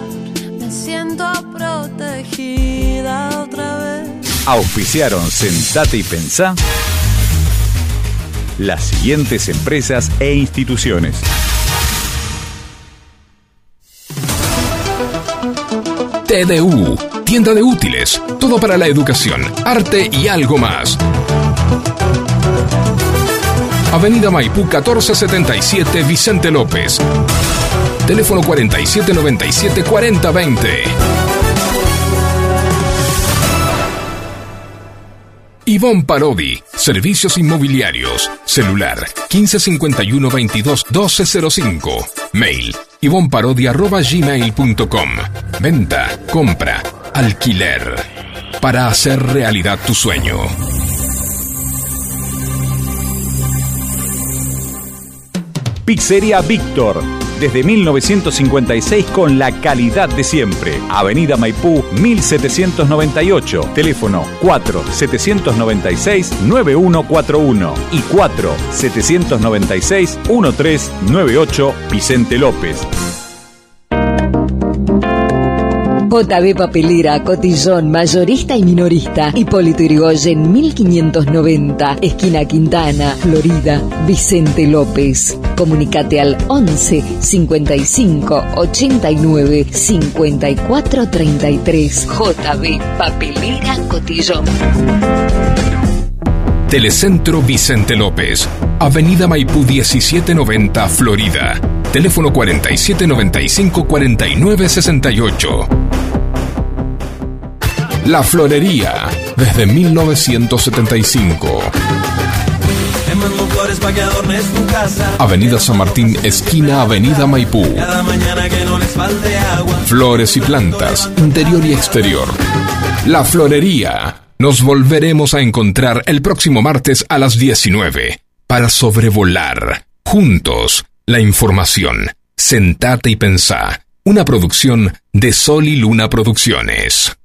me siento protegida otra vez. Auspiciaron Sentate y Pensá las siguientes empresas e instituciones. TDU, tienda de útiles, todo para la educación, arte y algo más. Avenida Maipú 1477 Vicente López. Teléfono 4797 4020. Ivonne Parodi, Servicios Inmobiliarios, celular 1551 22 1205, mail ivonparodi.gmail.com, venta, compra, alquiler, para hacer realidad tu sueño. Pizzería Víctor. Desde 1956 con la calidad de siempre. Avenida Maipú 1798. Teléfono 4 796 9141 y 4 796 1398 Vicente López. JB Papelera, Cotillón, Mayorista y Minorista. Hipólito Yrigoyen, 1590. Esquina Quintana, Florida. Vicente López. Comunicate al 11 55 89 54 33. JB Papelera, Cotillón. Telecentro Vicente López, Avenida Maipú 1790, Florida. Teléfono 4795-4968. La Florería, desde 1975. Que adornes tu casa. Avenida San Martín, esquina Avenida Maipú. Cada mañana que no les falte agua. Flores y plantas, interior y exterior. La Florería. Nos volveremos a encontrar el próximo martes a las 19 para sobrevolar juntos la información. Sentate y pensá. Una producción de Sol y Luna Producciones.